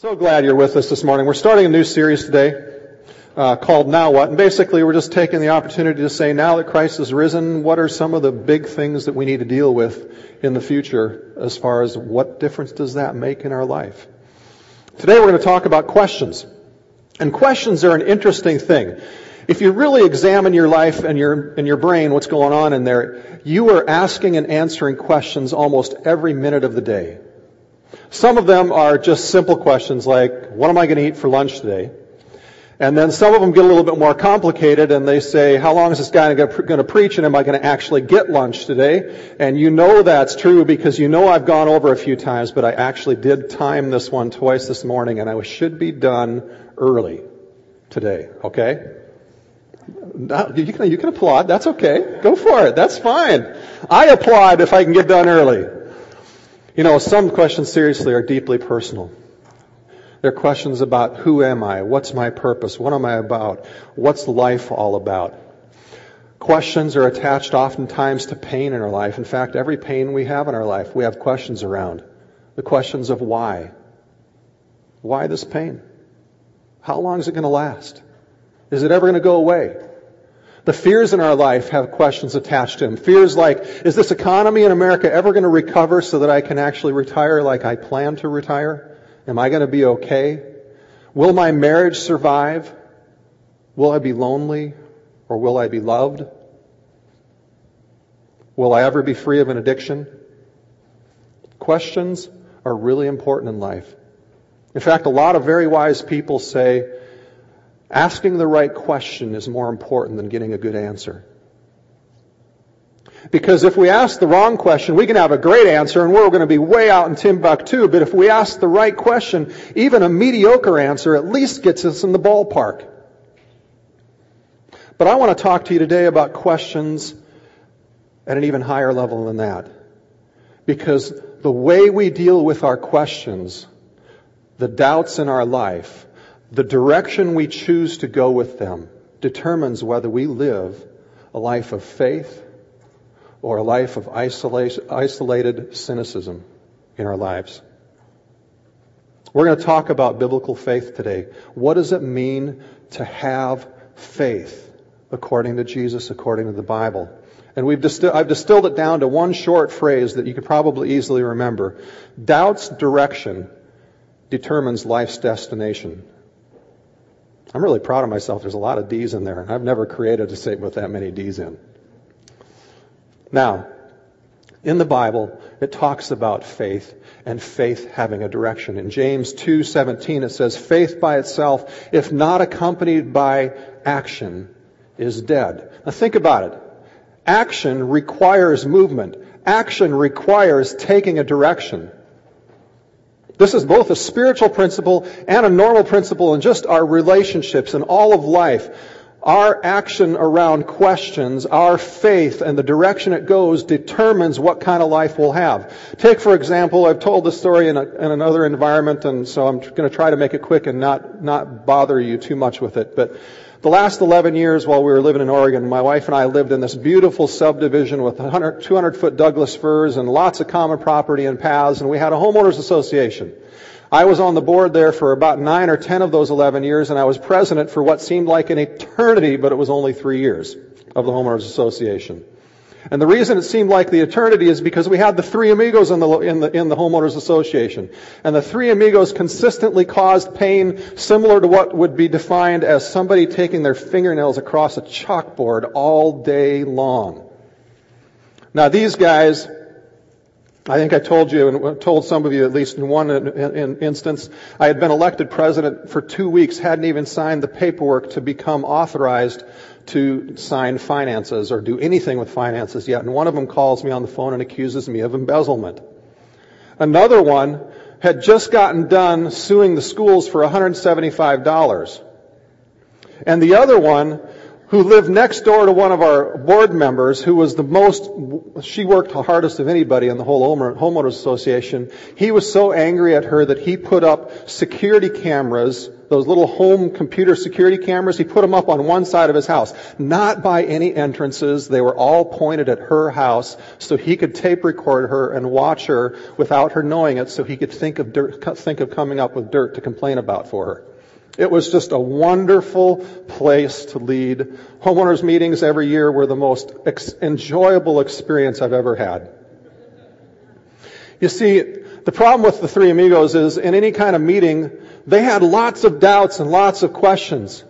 So glad you're with us this morning. We're starting a new series today uh, called Now What? And basically, we're just taking the opportunity to say, now that Christ has risen, what are some of the big things that we need to deal with in the future as far as what difference does that make in our life? Today, we're going to talk about questions. And questions are an interesting thing. If you really examine your life and your, and your brain, what's going on in there, you are asking and answering questions almost every minute of the day. Some of them are just simple questions like, what am I going to eat for lunch today? And then some of them get a little bit more complicated and they say, how long is this guy going to preach and am I going to actually get lunch today? And you know that's true because you know I've gone over a few times, but I actually did time this one twice this morning and I should be done early today, okay? You can, you can applaud. That's okay. Go for it. That's fine. I applaud if I can get done early. You know, some questions seriously are deeply personal. They're questions about who am I? What's my purpose? What am I about? What's life all about? Questions are attached oftentimes to pain in our life. In fact, every pain we have in our life, we have questions around. The questions of why. Why this pain? How long is it going to last? Is it ever going to go away? The fears in our life have questions attached to them. Fears like, is this economy in America ever going to recover so that I can actually retire like I plan to retire? Am I going to be okay? Will my marriage survive? Will I be lonely or will I be loved? Will I ever be free of an addiction? Questions are really important in life. In fact, a lot of very wise people say Asking the right question is more important than getting a good answer. Because if we ask the wrong question, we can have a great answer and we're going to be way out in Timbuktu. But if we ask the right question, even a mediocre answer at least gets us in the ballpark. But I want to talk to you today about questions at an even higher level than that. Because the way we deal with our questions, the doubts in our life, the direction we choose to go with them determines whether we live a life of faith or a life of isolated cynicism in our lives. We're going to talk about biblical faith today. What does it mean to have faith according to Jesus, according to the Bible? And we've distil- I've distilled it down to one short phrase that you could probably easily remember. Doubt's direction determines life's destination. I'm really proud of myself. There's a lot of D's in there, and I've never created a statement with that many D's in. Now, in the Bible, it talks about faith and faith having a direction. In James 2:17 it says faith by itself if not accompanied by action is dead. Now think about it. Action requires movement. Action requires taking a direction. This is both a spiritual principle and a normal principle in just our relationships and all of life. Our action around questions, our faith, and the direction it goes determines what kind of life we'll have. Take, for example, I've told this story in, a, in another environment, and so I'm going to try to make it quick and not, not bother you too much with it. But the last 11 years while we were living in Oregon, my wife and I lived in this beautiful subdivision with 100, 200 foot Douglas firs and lots of common property and paths, and we had a homeowners association. I was on the board there for about nine or ten of those 11 years, and I was president for what seemed like an eternity, but it was only three years of the homeowners association. And the reason it seemed like the eternity is because we had the three amigos in the, in the, in the homeowners association. And the three amigos consistently caused pain similar to what would be defined as somebody taking their fingernails across a chalkboard all day long. Now these guys, I think I told you and told some of you at least in one in, in instance, I had been elected president for two weeks, hadn't even signed the paperwork to become authorized to sign finances or do anything with finances yet. And one of them calls me on the phone and accuses me of embezzlement. Another one had just gotten done suing the schools for $175. And the other one, who lived next door to one of our board members, who was the most, she worked the hardest of anybody in the whole homeowners association. He was so angry at her that he put up security cameras those little home computer security cameras, he put them up on one side of his house. Not by any entrances. They were all pointed at her house so he could tape record her and watch her without her knowing it so he could think of dirt, think of coming up with dirt to complain about for her. It was just a wonderful place to lead. Homeowners meetings every year were the most ex- enjoyable experience I've ever had. You see, the problem with the three amigos is in any kind of meeting, they had lots of doubts and lots of questions.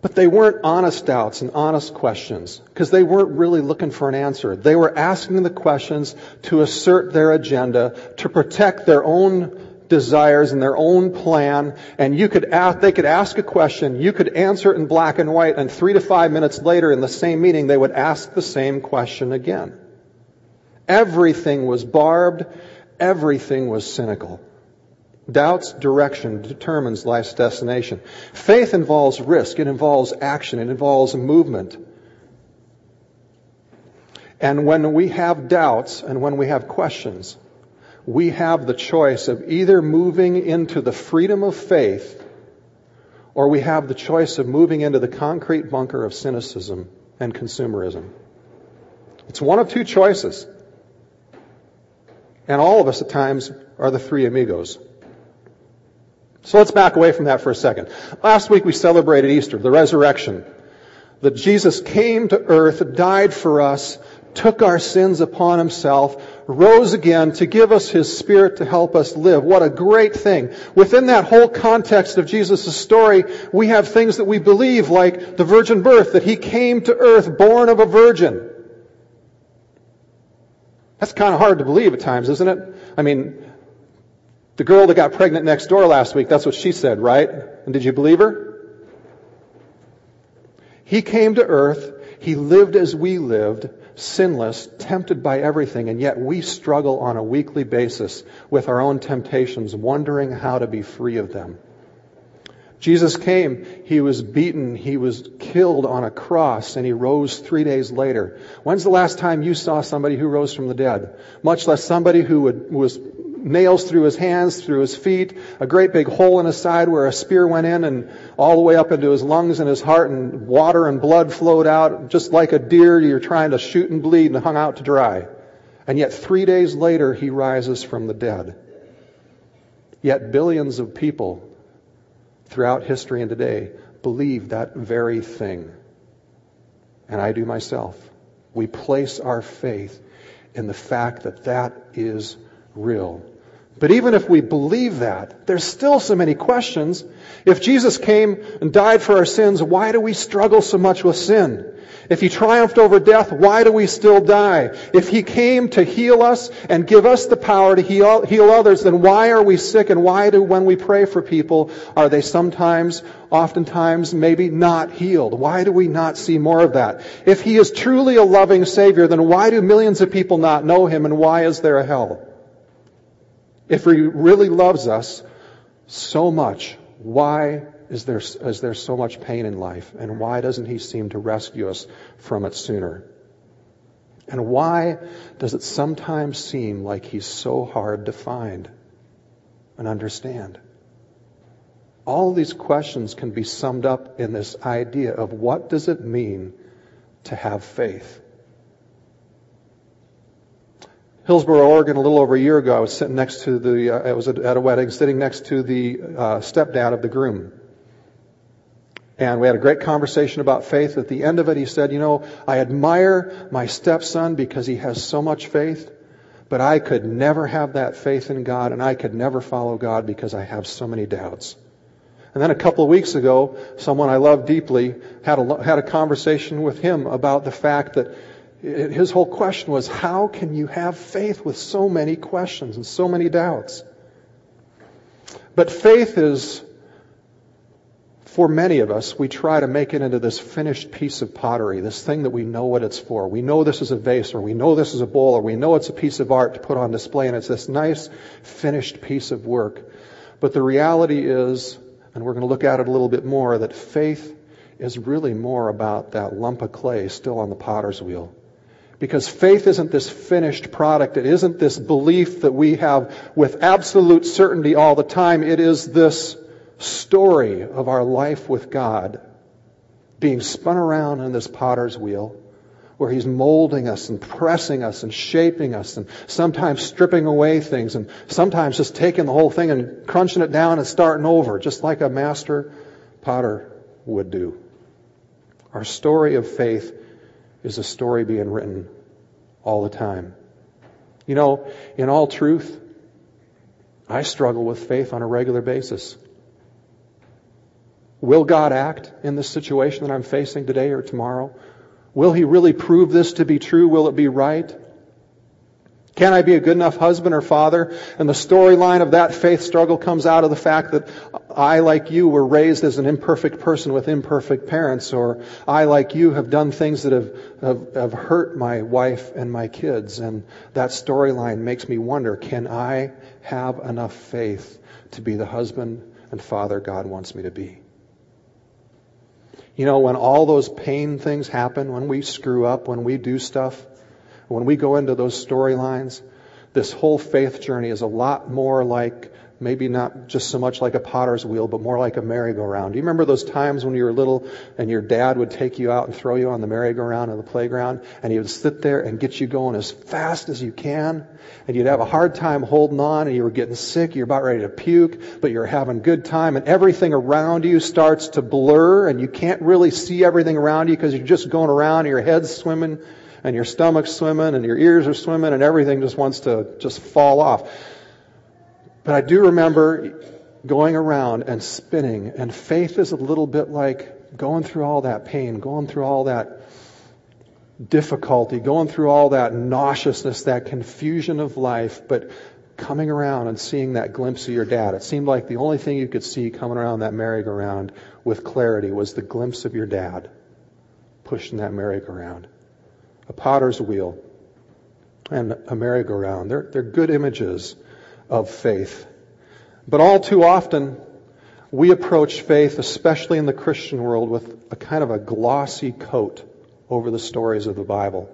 But they weren't honest doubts and honest questions because they weren't really looking for an answer. They were asking the questions to assert their agenda, to protect their own desires and their own plan. And you could ask, they could ask a question, you could answer it in black and white, and three to five minutes later in the same meeting, they would ask the same question again. Everything was barbed. Everything was cynical. Doubt's direction determines life's destination. Faith involves risk. It involves action. It involves movement. And when we have doubts and when we have questions, we have the choice of either moving into the freedom of faith or we have the choice of moving into the concrete bunker of cynicism and consumerism. It's one of two choices. And all of us at times are the three amigos. So let's back away from that for a second. Last week we celebrated Easter, the resurrection. That Jesus came to earth, died for us, took our sins upon himself, rose again to give us his spirit to help us live. What a great thing. Within that whole context of Jesus' story, we have things that we believe like the virgin birth, that he came to earth born of a virgin. That's kind of hard to believe at times, isn't it? I mean, the girl that got pregnant next door last week, that's what she said, right? And did you believe her? He came to earth. He lived as we lived, sinless, tempted by everything, and yet we struggle on a weekly basis with our own temptations, wondering how to be free of them. Jesus came, he was beaten, he was killed on a cross, and he rose three days later. When's the last time you saw somebody who rose from the dead? Much less somebody who would, was nails through his hands, through his feet, a great big hole in his side where a spear went in and all the way up into his lungs and his heart and water and blood flowed out, just like a deer you're trying to shoot and bleed and hung out to dry. And yet three days later he rises from the dead. Yet billions of people throughout history and today believe that very thing. And I do myself. We place our faith in the fact that that is real. But even if we believe that, there's still so many questions. If Jesus came and died for our sins, why do we struggle so much with sin? If he triumphed over death, why do we still die? If he came to heal us and give us the power to heal, heal others, then why are we sick and why do, when we pray for people, are they sometimes, oftentimes, maybe not healed? Why do we not see more of that? If he is truly a loving Savior, then why do millions of people not know him and why is there a hell? If he really loves us so much, why is there, is there so much pain in life? And why doesn't He seem to rescue us from it sooner? And why does it sometimes seem like He's so hard to find and understand? All these questions can be summed up in this idea of what does it mean to have faith? Hillsboro, Oregon, a little over a year ago, I was sitting next to the, uh, I was at a wedding, sitting next to the uh, stepdad of the groom. And we had a great conversation about faith. At the end of it, he said, You know, I admire my stepson because he has so much faith, but I could never have that faith in God, and I could never follow God because I have so many doubts. And then a couple of weeks ago, someone I love deeply had a, had a conversation with him about the fact that his whole question was, How can you have faith with so many questions and so many doubts? But faith is for many of us, we try to make it into this finished piece of pottery, this thing that we know what it's for. We know this is a vase, or we know this is a bowl, or we know it's a piece of art to put on display, and it's this nice, finished piece of work. But the reality is, and we're going to look at it a little bit more, that faith is really more about that lump of clay still on the potter's wheel. Because faith isn't this finished product. It isn't this belief that we have with absolute certainty all the time. It is this story of our life with God being spun around in this potter's wheel where he's molding us and pressing us and shaping us and sometimes stripping away things and sometimes just taking the whole thing and crunching it down and starting over, just like a master potter would do. Our story of faith is a story being written all the time. You know, in all truth, I struggle with faith on a regular basis. Will God act in this situation that I'm facing today or tomorrow? Will He really prove this to be true? Will it be right? Can I be a good enough husband or father? And the storyline of that faith struggle comes out of the fact that I, like you, were raised as an imperfect person with imperfect parents, or I, like you, have done things that have, have, have hurt my wife and my kids. And that storyline makes me wonder, can I have enough faith to be the husband and father God wants me to be? You know, when all those pain things happen, when we screw up, when we do stuff, when we go into those storylines, this whole faith journey is a lot more like maybe not just so much like a potter's wheel, but more like a merry-go-round. Do you remember those times when you were little and your dad would take you out and throw you on the merry-go-round in the playground and he would sit there and get you going as fast as you can and you'd have a hard time holding on and you were getting sick, you're about ready to puke, but you're having good time and everything around you starts to blur and you can't really see everything around you because you're just going around and your head's swimming and your stomach's swimming and your ears are swimming and everything just wants to just fall off. But I do remember going around and spinning, and faith is a little bit like going through all that pain, going through all that difficulty, going through all that nauseousness, that confusion of life, but coming around and seeing that glimpse of your dad. It seemed like the only thing you could see coming around that merry-go-round with clarity was the glimpse of your dad pushing that merry-go-round. A potter's wheel and a merry-go-round. They're, they're good images of faith. But all too often, we approach faith, especially in the Christian world, with a kind of a glossy coat over the stories of the Bible.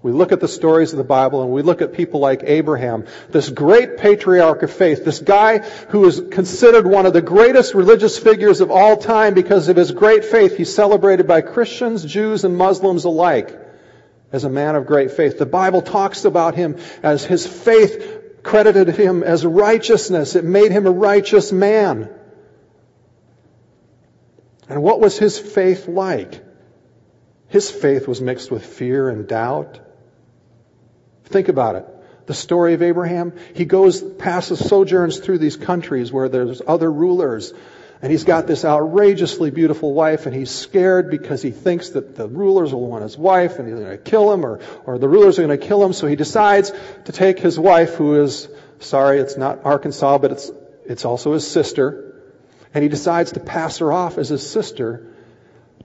We look at the stories of the Bible and we look at people like Abraham, this great patriarch of faith, this guy who is considered one of the greatest religious figures of all time because of his great faith. He's celebrated by Christians, Jews, and Muslims alike as a man of great faith. The Bible talks about him as his faith credited him as righteousness. It made him a righteous man. And what was his faith like? His faith was mixed with fear and doubt. Think about it. The story of Abraham, he goes, passes sojourns through these countries where there's other rulers and he's got this outrageously beautiful wife, and he's scared because he thinks that the rulers will want his wife, and he's going to kill him, or, or the rulers are going to kill him. So he decides to take his wife, who is, sorry, it's not Arkansas, but it's, it's also his sister, and he decides to pass her off as his sister.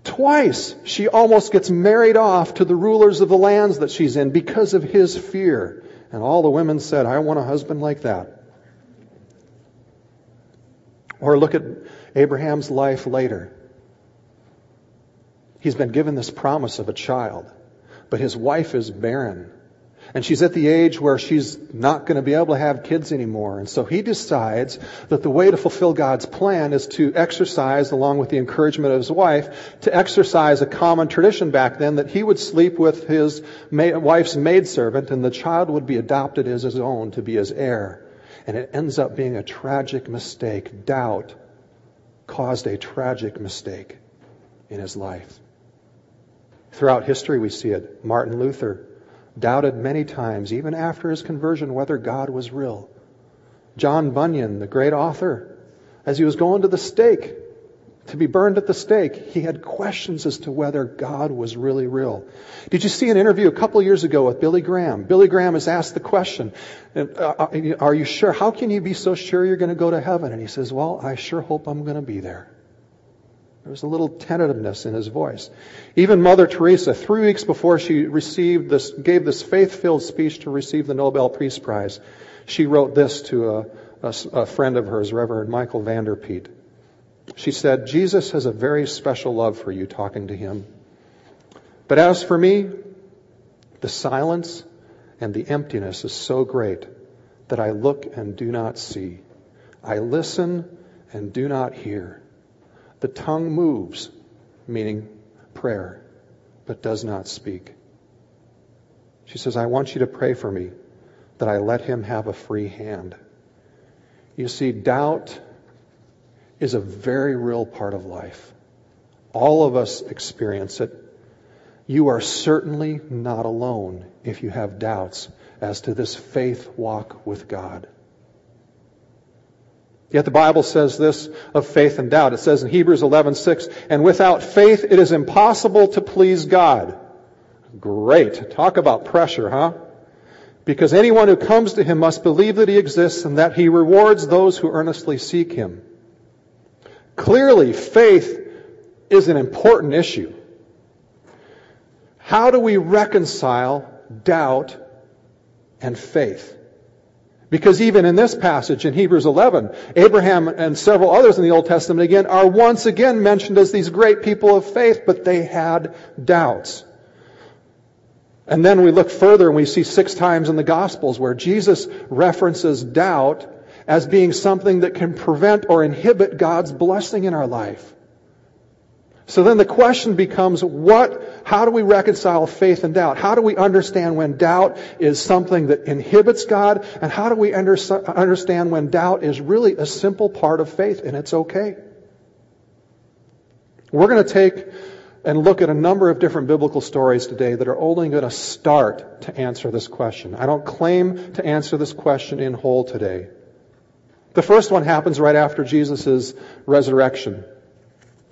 Twice she almost gets married off to the rulers of the lands that she's in because of his fear. And all the women said, I want a husband like that. Or look at Abraham's life later. He's been given this promise of a child, but his wife is barren. And she's at the age where she's not going to be able to have kids anymore. And so he decides that the way to fulfill God's plan is to exercise, along with the encouragement of his wife, to exercise a common tradition back then that he would sleep with his wife's maidservant and the child would be adopted as his own to be his heir. And it ends up being a tragic mistake. Doubt caused a tragic mistake in his life. Throughout history, we see it. Martin Luther doubted many times, even after his conversion, whether God was real. John Bunyan, the great author, as he was going to the stake, to be burned at the stake, he had questions as to whether God was really real. Did you see an interview a couple years ago with Billy Graham? Billy Graham is asked the question, uh, Are you sure? How can you be so sure you're going to go to heaven? And he says, Well, I sure hope I'm going to be there. There was a little tentativeness in his voice. Even Mother Teresa, three weeks before she received this, gave this faith-filled speech to receive the Nobel Peace Prize, she wrote this to a, a, a friend of hers, Reverend Michael van der Peet. She said, Jesus has a very special love for you talking to him. But as for me, the silence and the emptiness is so great that I look and do not see. I listen and do not hear. The tongue moves, meaning prayer, but does not speak. She says, I want you to pray for me that I let him have a free hand. You see, doubt is a very real part of life. All of us experience it. You are certainly not alone if you have doubts as to this faith walk with God. Yet the Bible says this of faith and doubt. It says in Hebrews 11:6, "And without faith it is impossible to please God." Great. Talk about pressure, huh? Because anyone who comes to him must believe that he exists and that he rewards those who earnestly seek him. Clearly, faith is an important issue. How do we reconcile doubt and faith? Because even in this passage in Hebrews 11, Abraham and several others in the Old Testament again are once again mentioned as these great people of faith, but they had doubts. And then we look further and we see six times in the Gospels where Jesus references doubt as being something that can prevent or inhibit God's blessing in our life. So then the question becomes what, how do we reconcile faith and doubt? How do we understand when doubt is something that inhibits God? And how do we under, understand when doubt is really a simple part of faith and it's okay? We're going to take and look at a number of different biblical stories today that are only going to start to answer this question. I don't claim to answer this question in whole today. The first one happens right after Jesus' resurrection.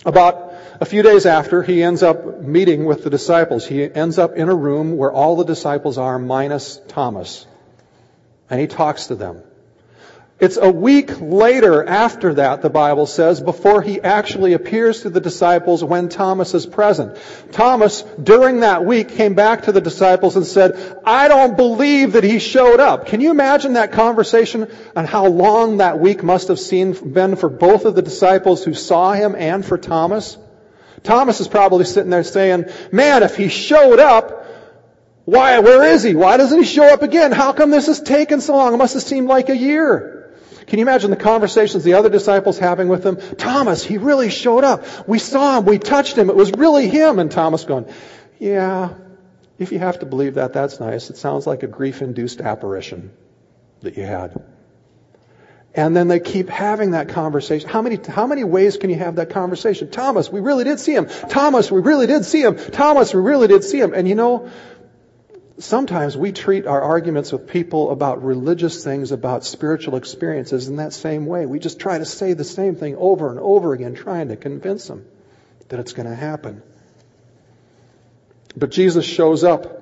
About a few days after, he ends up meeting with the disciples. He ends up in a room where all the disciples are minus Thomas. And he talks to them. It's a week later after that, the Bible says, before he actually appears to the disciples when Thomas is present. Thomas, during that week, came back to the disciples and said, I don't believe that he showed up. Can you imagine that conversation and how long that week must have seen, been for both of the disciples who saw him and for Thomas? Thomas is probably sitting there saying, man, if he showed up, why, where is he? Why doesn't he show up again? How come this has taken so long? It must have seemed like a year. Can you imagine the conversations the other disciples having with him? Thomas, he really showed up. We saw him. We touched him. It was really him. And Thomas going, yeah, if you have to believe that, that's nice. It sounds like a grief-induced apparition that you had. And then they keep having that conversation. How many, how many ways can you have that conversation? Thomas, we really did see him. Thomas, we really did see him. Thomas, we really did see him. And you know, sometimes we treat our arguments with people about religious things, about spiritual experiences in that same way. We just try to say the same thing over and over again, trying to convince them that it's going to happen. But Jesus shows up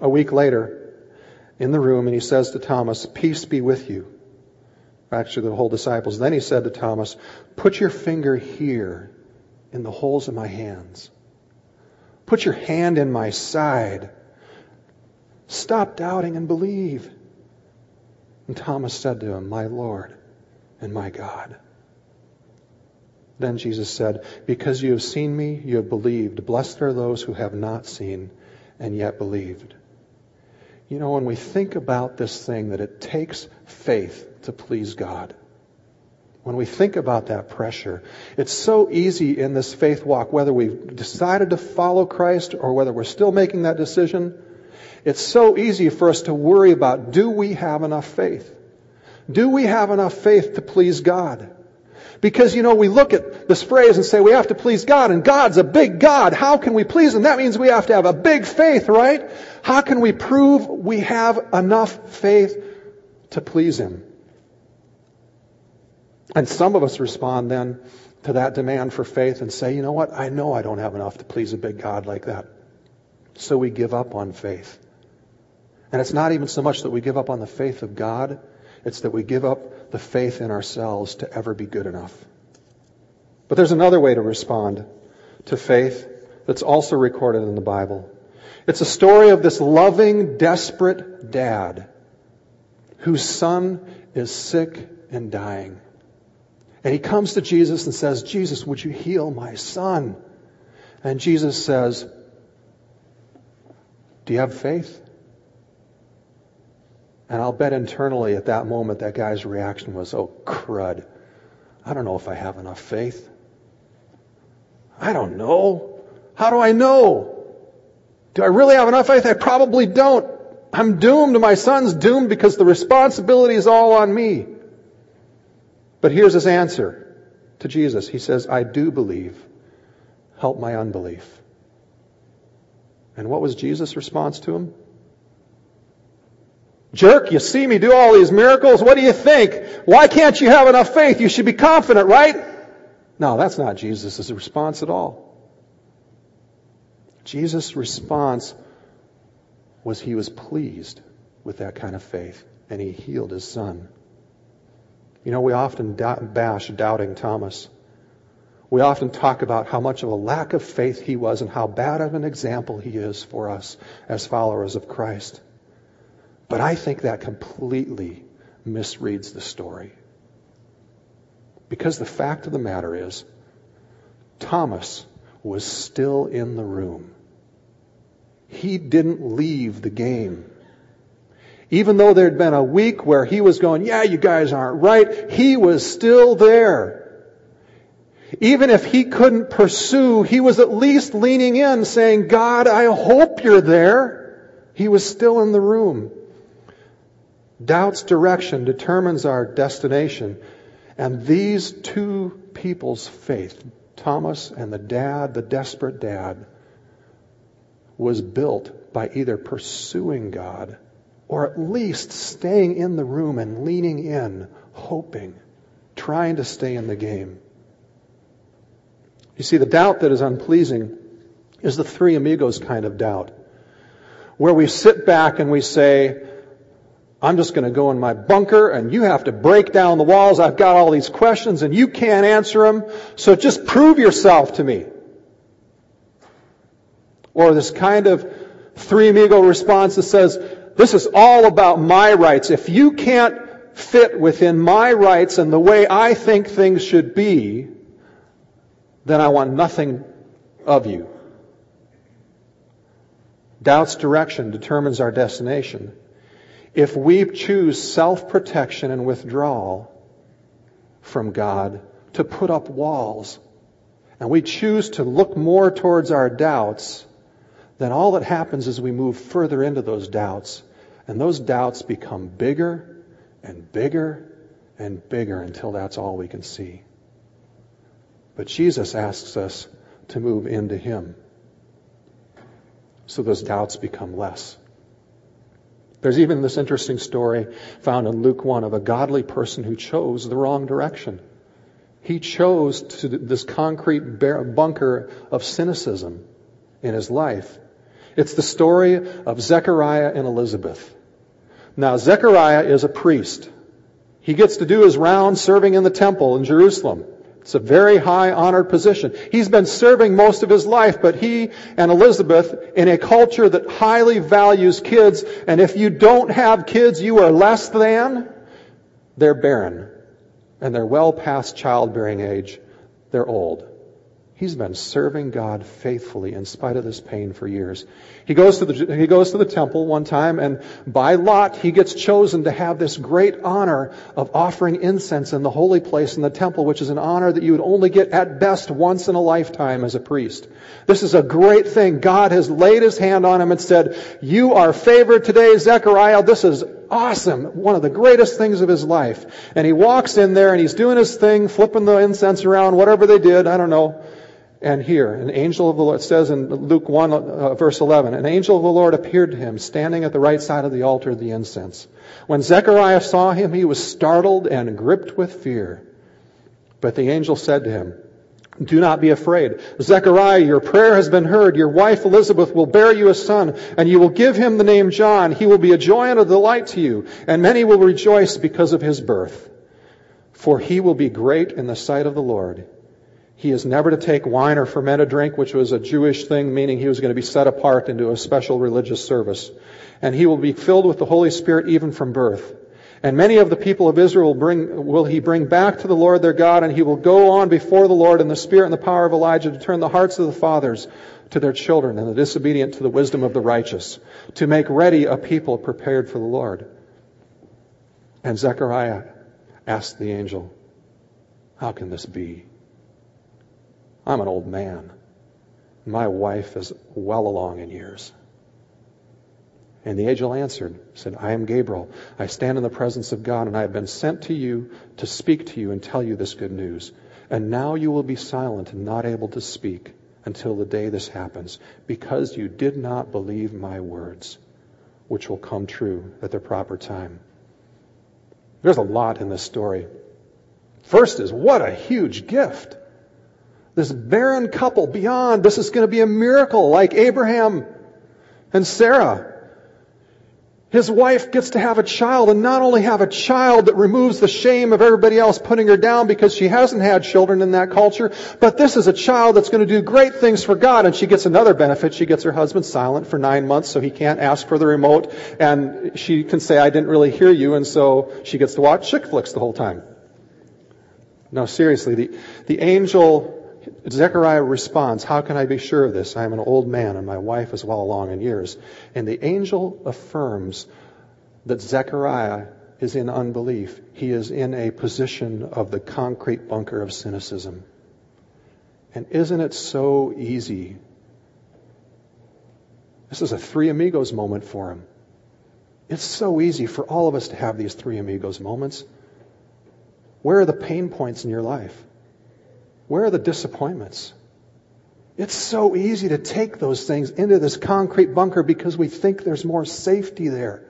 a week later in the room and he says to Thomas, Peace be with you. Actually, the whole disciples. Then he said to Thomas, Put your finger here in the holes of my hands Put your hand in my side. Stop doubting and believe. And Thomas said to him, My Lord and my God. Then Jesus said, Because you have seen me, you have believed. Blessed are those who have not seen and yet believed. You know, when we think about this thing, that it takes faith to please God. When we think about that pressure, it's so easy in this faith walk, whether we've decided to follow Christ or whether we're still making that decision, it's so easy for us to worry about do we have enough faith? Do we have enough faith to please God? Because, you know, we look at this phrase and say we have to please God, and God's a big God. How can we please Him? That means we have to have a big faith, right? How can we prove we have enough faith to please Him? And some of us respond then to that demand for faith and say, you know what? I know I don't have enough to please a big God like that. So we give up on faith. And it's not even so much that we give up on the faith of God, it's that we give up the faith in ourselves to ever be good enough. But there's another way to respond to faith that's also recorded in the Bible. It's a story of this loving, desperate dad whose son is sick and dying. And he comes to Jesus and says, Jesus, would you heal my son? And Jesus says, Do you have faith? And I'll bet internally at that moment that guy's reaction was, Oh, crud. I don't know if I have enough faith. I don't know. How do I know? Do I really have enough faith? I probably don't. I'm doomed. My son's doomed because the responsibility is all on me. But here's his answer to Jesus. He says, I do believe. Help my unbelief. And what was Jesus' response to him? Jerk, you see me do all these miracles. What do you think? Why can't you have enough faith? You should be confident, right? No, that's not Jesus' response at all. Jesus' response was he was pleased with that kind of faith and he healed his son. You know, we often bash doubting Thomas. We often talk about how much of a lack of faith he was and how bad of an example he is for us as followers of Christ. But I think that completely misreads the story. Because the fact of the matter is, Thomas was still in the room. He didn't leave the game. Even though there'd been a week where he was going, yeah, you guys aren't right, he was still there. Even if he couldn't pursue, he was at least leaning in saying, God, I hope you're there. He was still in the room. Doubt's direction determines our destination. And these two people's faith, Thomas and the dad, the desperate dad, was built by either pursuing God or at least staying in the room and leaning in, hoping, trying to stay in the game. You see, the doubt that is unpleasing is the three amigos kind of doubt, where we sit back and we say, I'm just going to go in my bunker and you have to break down the walls. I've got all these questions and you can't answer them. So just prove yourself to me. Or this kind of three amigo response that says, this is all about my rights. If you can't fit within my rights and the way I think things should be, then I want nothing of you. Doubt's direction determines our destination. If we choose self protection and withdrawal from God to put up walls, and we choose to look more towards our doubts, then all that happens is we move further into those doubts. And those doubts become bigger and bigger and bigger until that's all we can see. But Jesus asks us to move into Him. So those doubts become less. There's even this interesting story found in Luke 1 of a godly person who chose the wrong direction. He chose to this concrete bunker of cynicism in his life. It's the story of Zechariah and Elizabeth. Now, Zechariah is a priest. He gets to do his rounds serving in the temple in Jerusalem. It's a very high honored position. He's been serving most of his life, but he and Elizabeth, in a culture that highly values kids, and if you don't have kids, you are less than, they're barren. And they're well past childbearing age. They're old. He's been serving God faithfully in spite of this pain for years. He goes to the, he goes to the temple one time and by lot he gets chosen to have this great honor of offering incense in the holy place in the temple, which is an honor that you would only get at best once in a lifetime as a priest. This is a great thing. God has laid his hand on him and said, you are favored today, Zechariah. This is awesome. One of the greatest things of his life. And he walks in there and he's doing his thing, flipping the incense around, whatever they did, I don't know and here. An angel of the Lord, says in Luke 1, uh, verse 11, an angel of the Lord appeared to him, standing at the right side of the altar of the incense. When Zechariah saw him, he was startled and gripped with fear. But the angel said to him, do not be afraid. Zechariah, your prayer has been heard. Your wife Elizabeth will bear you a son, and you will give him the name John. He will be a joy and a delight to you, and many will rejoice because of his birth. For he will be great in the sight of the Lord he is never to take wine or fermented drink, which was a Jewish thing, meaning he was going to be set apart into a special religious service. And he will be filled with the Holy Spirit even from birth. And many of the people of Israel will, bring, will he bring back to the Lord their God, and he will go on before the Lord in the spirit and the power of Elijah to turn the hearts of the fathers to their children and the disobedient to the wisdom of the righteous, to make ready a people prepared for the Lord. And Zechariah asked the angel, How can this be? I'm an old man. My wife is well along in years. And the angel answered, said, I am Gabriel. I stand in the presence of God, and I have been sent to you to speak to you and tell you this good news. And now you will be silent and not able to speak until the day this happens, because you did not believe my words, which will come true at the proper time. There's a lot in this story. First is, what a huge gift. This barren couple beyond, this is going to be a miracle like Abraham and Sarah. His wife gets to have a child and not only have a child that removes the shame of everybody else putting her down because she hasn't had children in that culture, but this is a child that's going to do great things for God and she gets another benefit. She gets her husband silent for nine months so he can't ask for the remote and she can say, I didn't really hear you and so she gets to watch chick flicks the whole time. No, seriously, the, the angel Zechariah responds, How can I be sure of this? I am an old man and my wife is well along in years. And the angel affirms that Zechariah is in unbelief. He is in a position of the concrete bunker of cynicism. And isn't it so easy? This is a three amigos moment for him. It's so easy for all of us to have these three amigos moments. Where are the pain points in your life? Where are the disappointments? It's so easy to take those things into this concrete bunker because we think there's more safety there.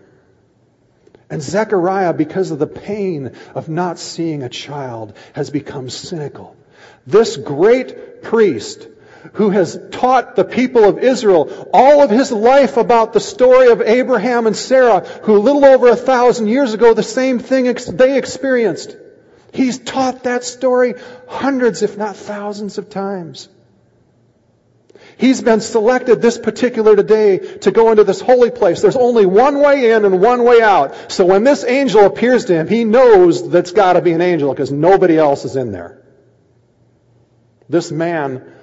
And Zechariah, because of the pain of not seeing a child, has become cynical. This great priest who has taught the people of Israel all of his life about the story of Abraham and Sarah, who a little over a thousand years ago, the same thing they experienced. He's taught that story hundreds, if not thousands of times. He's been selected this particular day to go into this holy place. There's only one way in and one way out. So when this angel appears to him, he knows that's got to be an angel because nobody else is in there. This man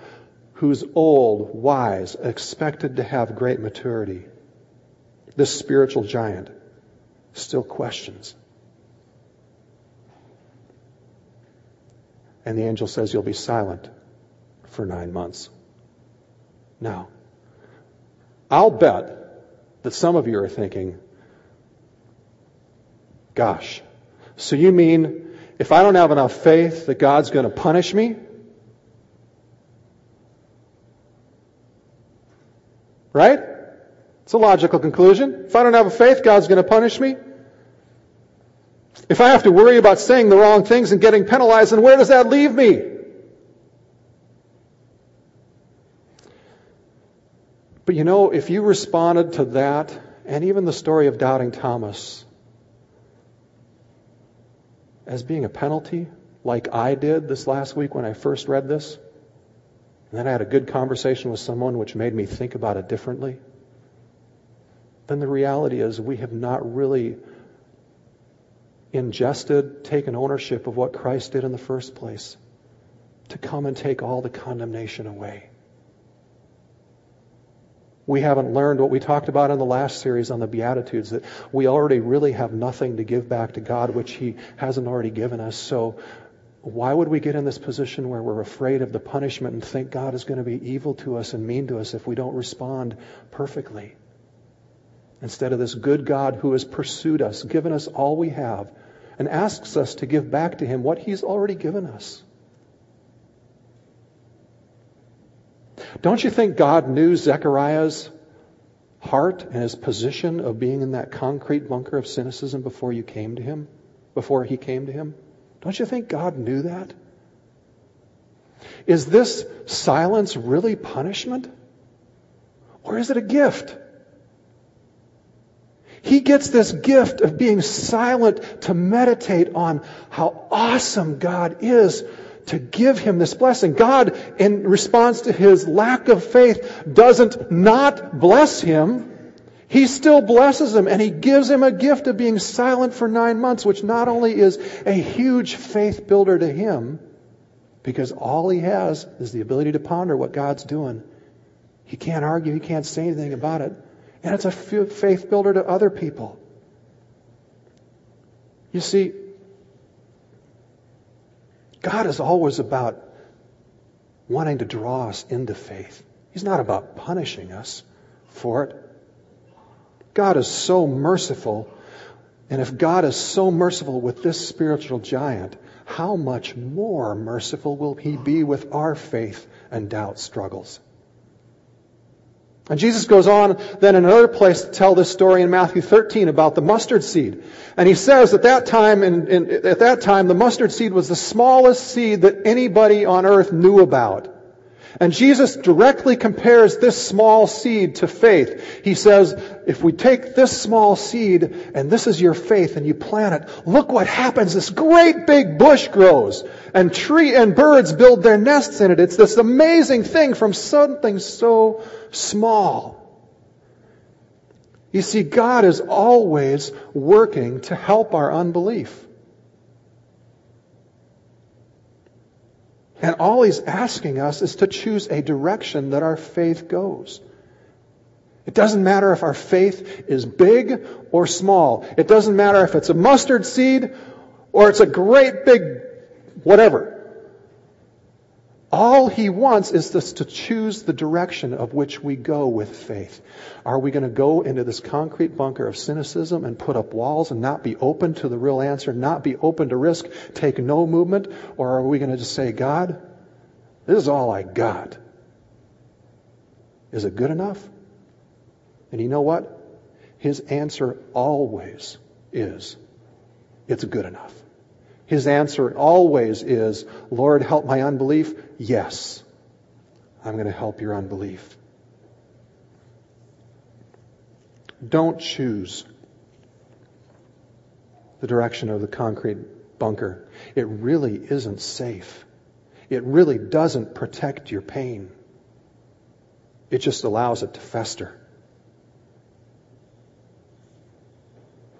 who's old, wise, expected to have great maturity, this spiritual giant, still questions. And the angel says, You'll be silent for nine months. Now, I'll bet that some of you are thinking, Gosh, so you mean if I don't have enough faith that God's going to punish me? Right? It's a logical conclusion. If I don't have a faith, God's going to punish me. If I have to worry about saying the wrong things and getting penalized, then where does that leave me? But you know, if you responded to that, and even the story of doubting Thomas, as being a penalty, like I did this last week when I first read this, and then I had a good conversation with someone which made me think about it differently, then the reality is we have not really ingested, taken ownership of what Christ did in the first place to come and take all the condemnation away. We haven't learned what we talked about in the last series on the Beatitudes that we already really have nothing to give back to God which He hasn't already given us. So why would we get in this position where we're afraid of the punishment and think God is going to be evil to us and mean to us if we don't respond perfectly? Instead of this good God who has pursued us, given us all we have, and asks us to give back to Him what He's already given us. Don't you think God knew Zechariah's heart and his position of being in that concrete bunker of cynicism before you came to him? Before he came to him? Don't you think God knew that? Is this silence really punishment? Or is it a gift? He gets this gift of being silent to meditate on how awesome God is to give him this blessing. God, in response to his lack of faith, doesn't not bless him. He still blesses him and he gives him a gift of being silent for nine months, which not only is a huge faith builder to him, because all he has is the ability to ponder what God's doing. He can't argue, he can't say anything about it. And it's a faith builder to other people. You see, God is always about wanting to draw us into faith. He's not about punishing us for it. God is so merciful. And if God is so merciful with this spiritual giant, how much more merciful will He be with our faith and doubt struggles? And Jesus goes on then in another place to tell this story in Matthew 13 about the mustard seed. And he says at that time, in, in, at that time, the mustard seed was the smallest seed that anybody on earth knew about. And Jesus directly compares this small seed to faith. He says, if we take this small seed and this is your faith and you plant it, look what happens. This great big bush grows and tree and birds build their nests in it. It's this amazing thing from something so small. You see, God is always working to help our unbelief. And all he's asking us is to choose a direction that our faith goes. It doesn't matter if our faith is big or small. It doesn't matter if it's a mustard seed or it's a great big whatever. All he wants is us to choose the direction of which we go with faith. Are we going to go into this concrete bunker of cynicism and put up walls and not be open to the real answer, not be open to risk, take no movement? Or are we going to just say, God, this is all I got? Is it good enough? And you know what? His answer always is, it's good enough. His answer always is, Lord, help my unbelief. Yes, I'm going to help your unbelief. Don't choose the direction of the concrete bunker. It really isn't safe. It really doesn't protect your pain. It just allows it to fester.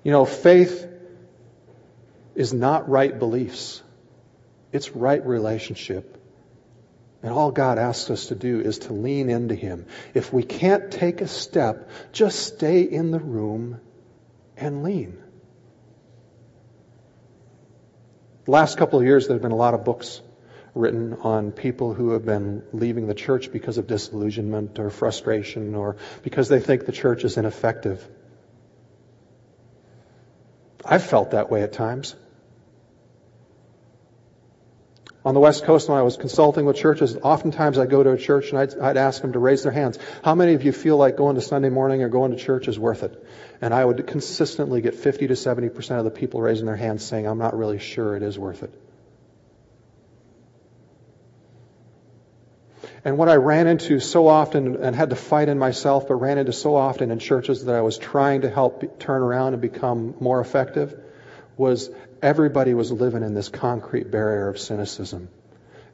You know, faith is not right beliefs. It's right relationship. And all God asks us to do is to lean into Him. If we can't take a step, just stay in the room and lean. The last couple of years, there have been a lot of books written on people who have been leaving the church because of disillusionment or frustration or because they think the church is ineffective. I've felt that way at times. On the West Coast, when I was consulting with churches, oftentimes I'd go to a church and I'd, I'd, ask them to raise their hands. How many of you feel like going to Sunday morning or going to church is worth it? And I would consistently get 50 to 70% of the people raising their hands saying, I'm not really sure it is worth it. And what I ran into so often and had to fight in myself, but ran into so often in churches that I was trying to help turn around and become more effective was everybody was living in this concrete barrier of cynicism.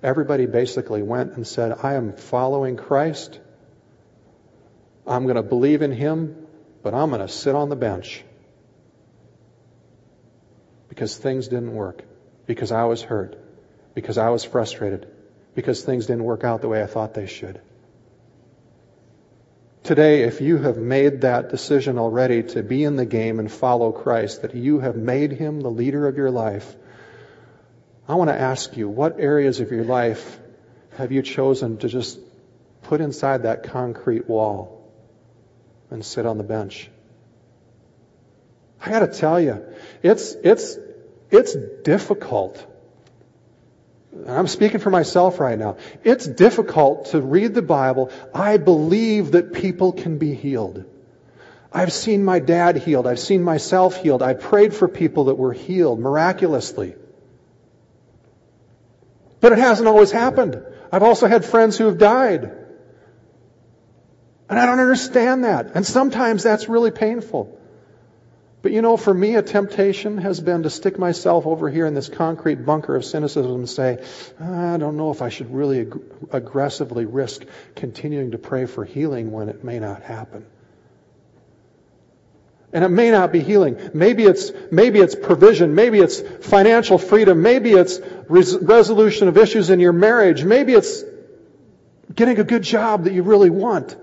Everybody basically went and said, I am following Christ. I'm going to believe in Him, but I'm going to sit on the bench. Because things didn't work. Because I was hurt. Because I was frustrated. Because things didn't work out the way I thought they should. Today, if you have made that decision already to be in the game and follow Christ, that you have made him the leader of your life, I want to ask you, what areas of your life have you chosen to just put inside that concrete wall and sit on the bench? I got to tell you, it's, it's, it's difficult I'm speaking for myself right now. It's difficult to read the Bible. I believe that people can be healed. I've seen my dad healed. I've seen myself healed. I prayed for people that were healed miraculously. But it hasn't always happened. I've also had friends who have died. And I don't understand that. And sometimes that's really painful. But you know, for me, a temptation has been to stick myself over here in this concrete bunker of cynicism and say, I don't know if I should really ag- aggressively risk continuing to pray for healing when it may not happen. And it may not be healing. Maybe it's, maybe it's provision. Maybe it's financial freedom. Maybe it's res- resolution of issues in your marriage. Maybe it's getting a good job that you really want.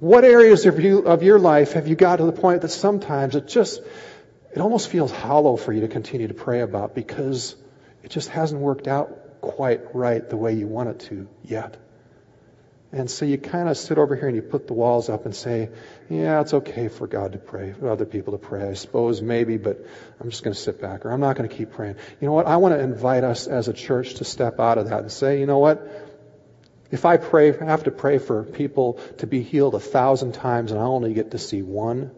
What areas of, you, of your life have you got to the point that sometimes it just, it almost feels hollow for you to continue to pray about because It just hasn't worked out quite right the way you want it to yet. And so you kind of sit over here and you put the walls up and say, yeah, it's okay for God to pray, for other people to pray. I suppose maybe, but I'm just going to sit back or I'm not going to keep praying. You know what? I want to invite us as a church to step out of that and say, you know what? If I pray, I have to pray for people to be healed a thousand times and I only get to see one,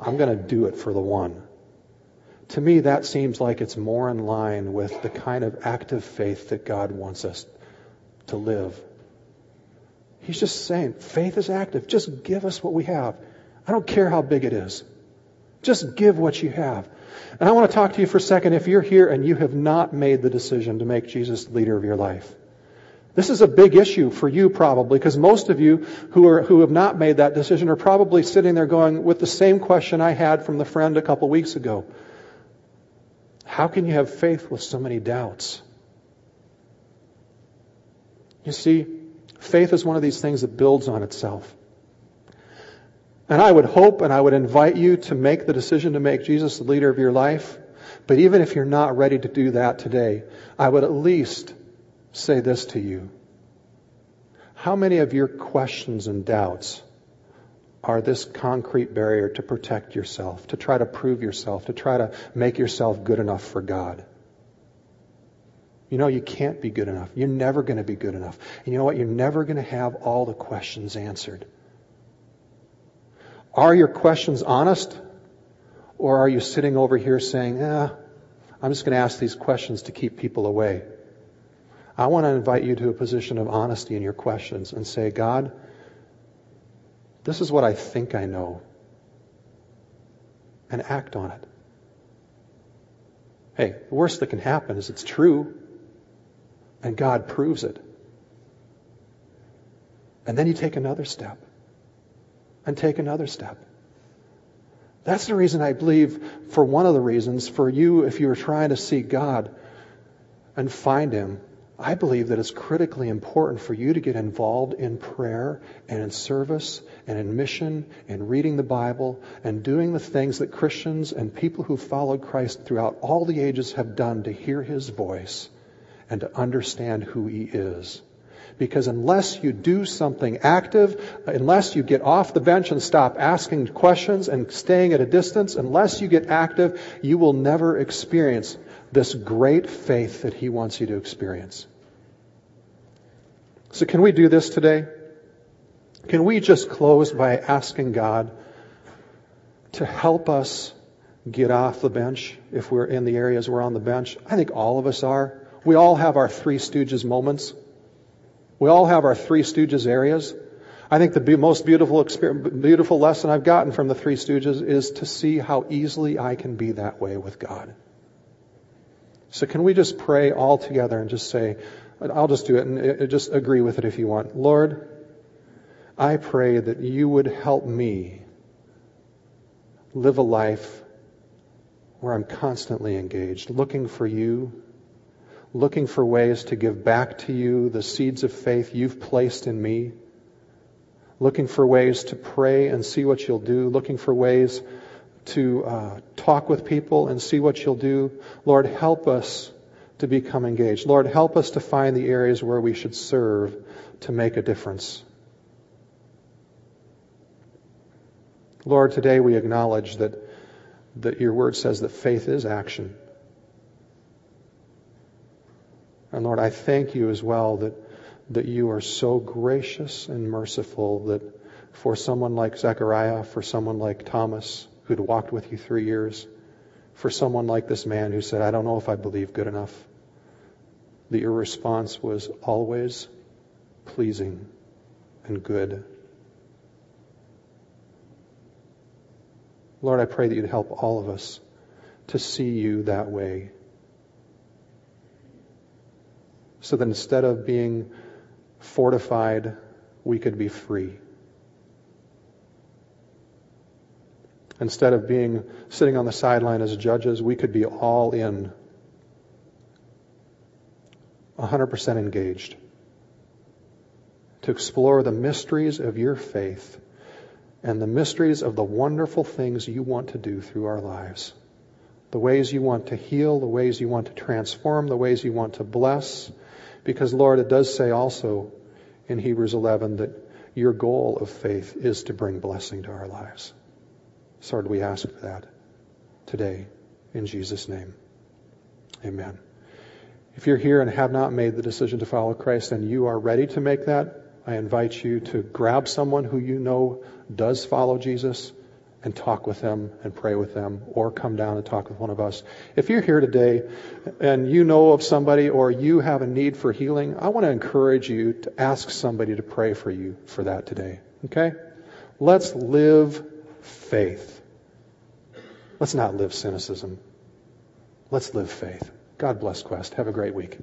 I'm going to do it for the one. To me, that seems like it's more in line with the kind of active faith that God wants us to live. He's just saying, faith is active. Just give us what we have. I don't care how big it is. Just give what you have. And I want to talk to you for a second if you're here and you have not made the decision to make Jesus the leader of your life. This is a big issue for you probably because most of you who are who have not made that decision are probably sitting there going with the same question I had from the friend a couple weeks ago. How can you have faith with so many doubts? You see, Faith is one of these things that builds on itself. And I would hope and I would invite you to make the decision to make Jesus the leader of your life. But even if you're not ready to do that today, I would at least say this to you. How many of your questions and doubts are this concrete barrier to protect yourself, to try to prove yourself, to try to make yourself good enough for God? You know, you can't be good enough. You're never going to be good enough. And you know what? You're never going to have all the questions answered. Are your questions honest? Or are you sitting over here saying, eh, I'm just going to ask these questions to keep people away? I want to invite you to a position of honesty in your questions and say, God, this is what I think I know. And act on it. Hey, the worst that can happen is it's true. And God proves it. And then you take another step. And take another step. That's the reason I believe, for one of the reasons, for you, if you are trying to seek God and find Him, I believe that it's critically important for you to get involved in prayer and in service and in mission and reading the Bible and doing the things that Christians and people who followed Christ throughout all the ages have done to hear His voice and to understand who He is. Because unless you do something active, unless you get off the bench and stop asking questions and staying at a distance, unless you get active, you will never experience this great faith that He wants you to experience. So, can we do this today? Can we just close by asking God to help us get off the bench if we're in the areas we're on the bench? I think all of us are. We all have our Three Stooges moments. We all have our Three Stooges areas. I think the most beautiful, beautiful lesson I've gotten from the Three Stooges is to see how easily I can be that way with God. So can we just pray all together and just say, I'll just do it and uh, just agree with it if you want. Lord, I pray that you would help me live a life where I'm constantly engaged, looking for you, looking for ways to give back to you the seeds of faith you've placed in me, looking for ways to pray and see what you'll do, looking for ways to uh, talk with people and see what you'll do. Lord, help us to become engaged. Lord, help us to find the areas where we should serve to make a difference. Lord, today we acknowledge that, that your word says that faith is action. And Lord, I thank you as well that, that you are so gracious and merciful that for someone like Zechariah, for someone like Thomas, who'd walked with you three years, for someone like this man who said, I don't know if I believe good enough, that your response was always pleasing and good. Lord, I pray that you'd help all of us to see you that way so that instead of being fortified, we could be free. Instead of being sitting on the sideline as judges, we could be all in, 100% engaged to explore the mysteries of your faith and the mysteries of the wonderful things you want to do through our lives. the ways you want to heal, the ways you want to transform, the ways you want to bless. Because, Lord, it does say also in Hebrews 11 that your goal of faith is to bring blessing to our lives. So, Lord, we ask for that today in Jesus' name. Amen. If you're here and have not made the decision to follow Christ and you are ready to make that, I invite you to grab someone who you know does follow Jesus and talk with them and pray with them or come down and talk with one of us. If you're here today and you know of somebody or you have a need for healing, I want to encourage you to ask somebody to pray for you for that today. Okay? Let's live faith. Let's not live cynicism. Let's live faith. God bless Quest. Have a great week.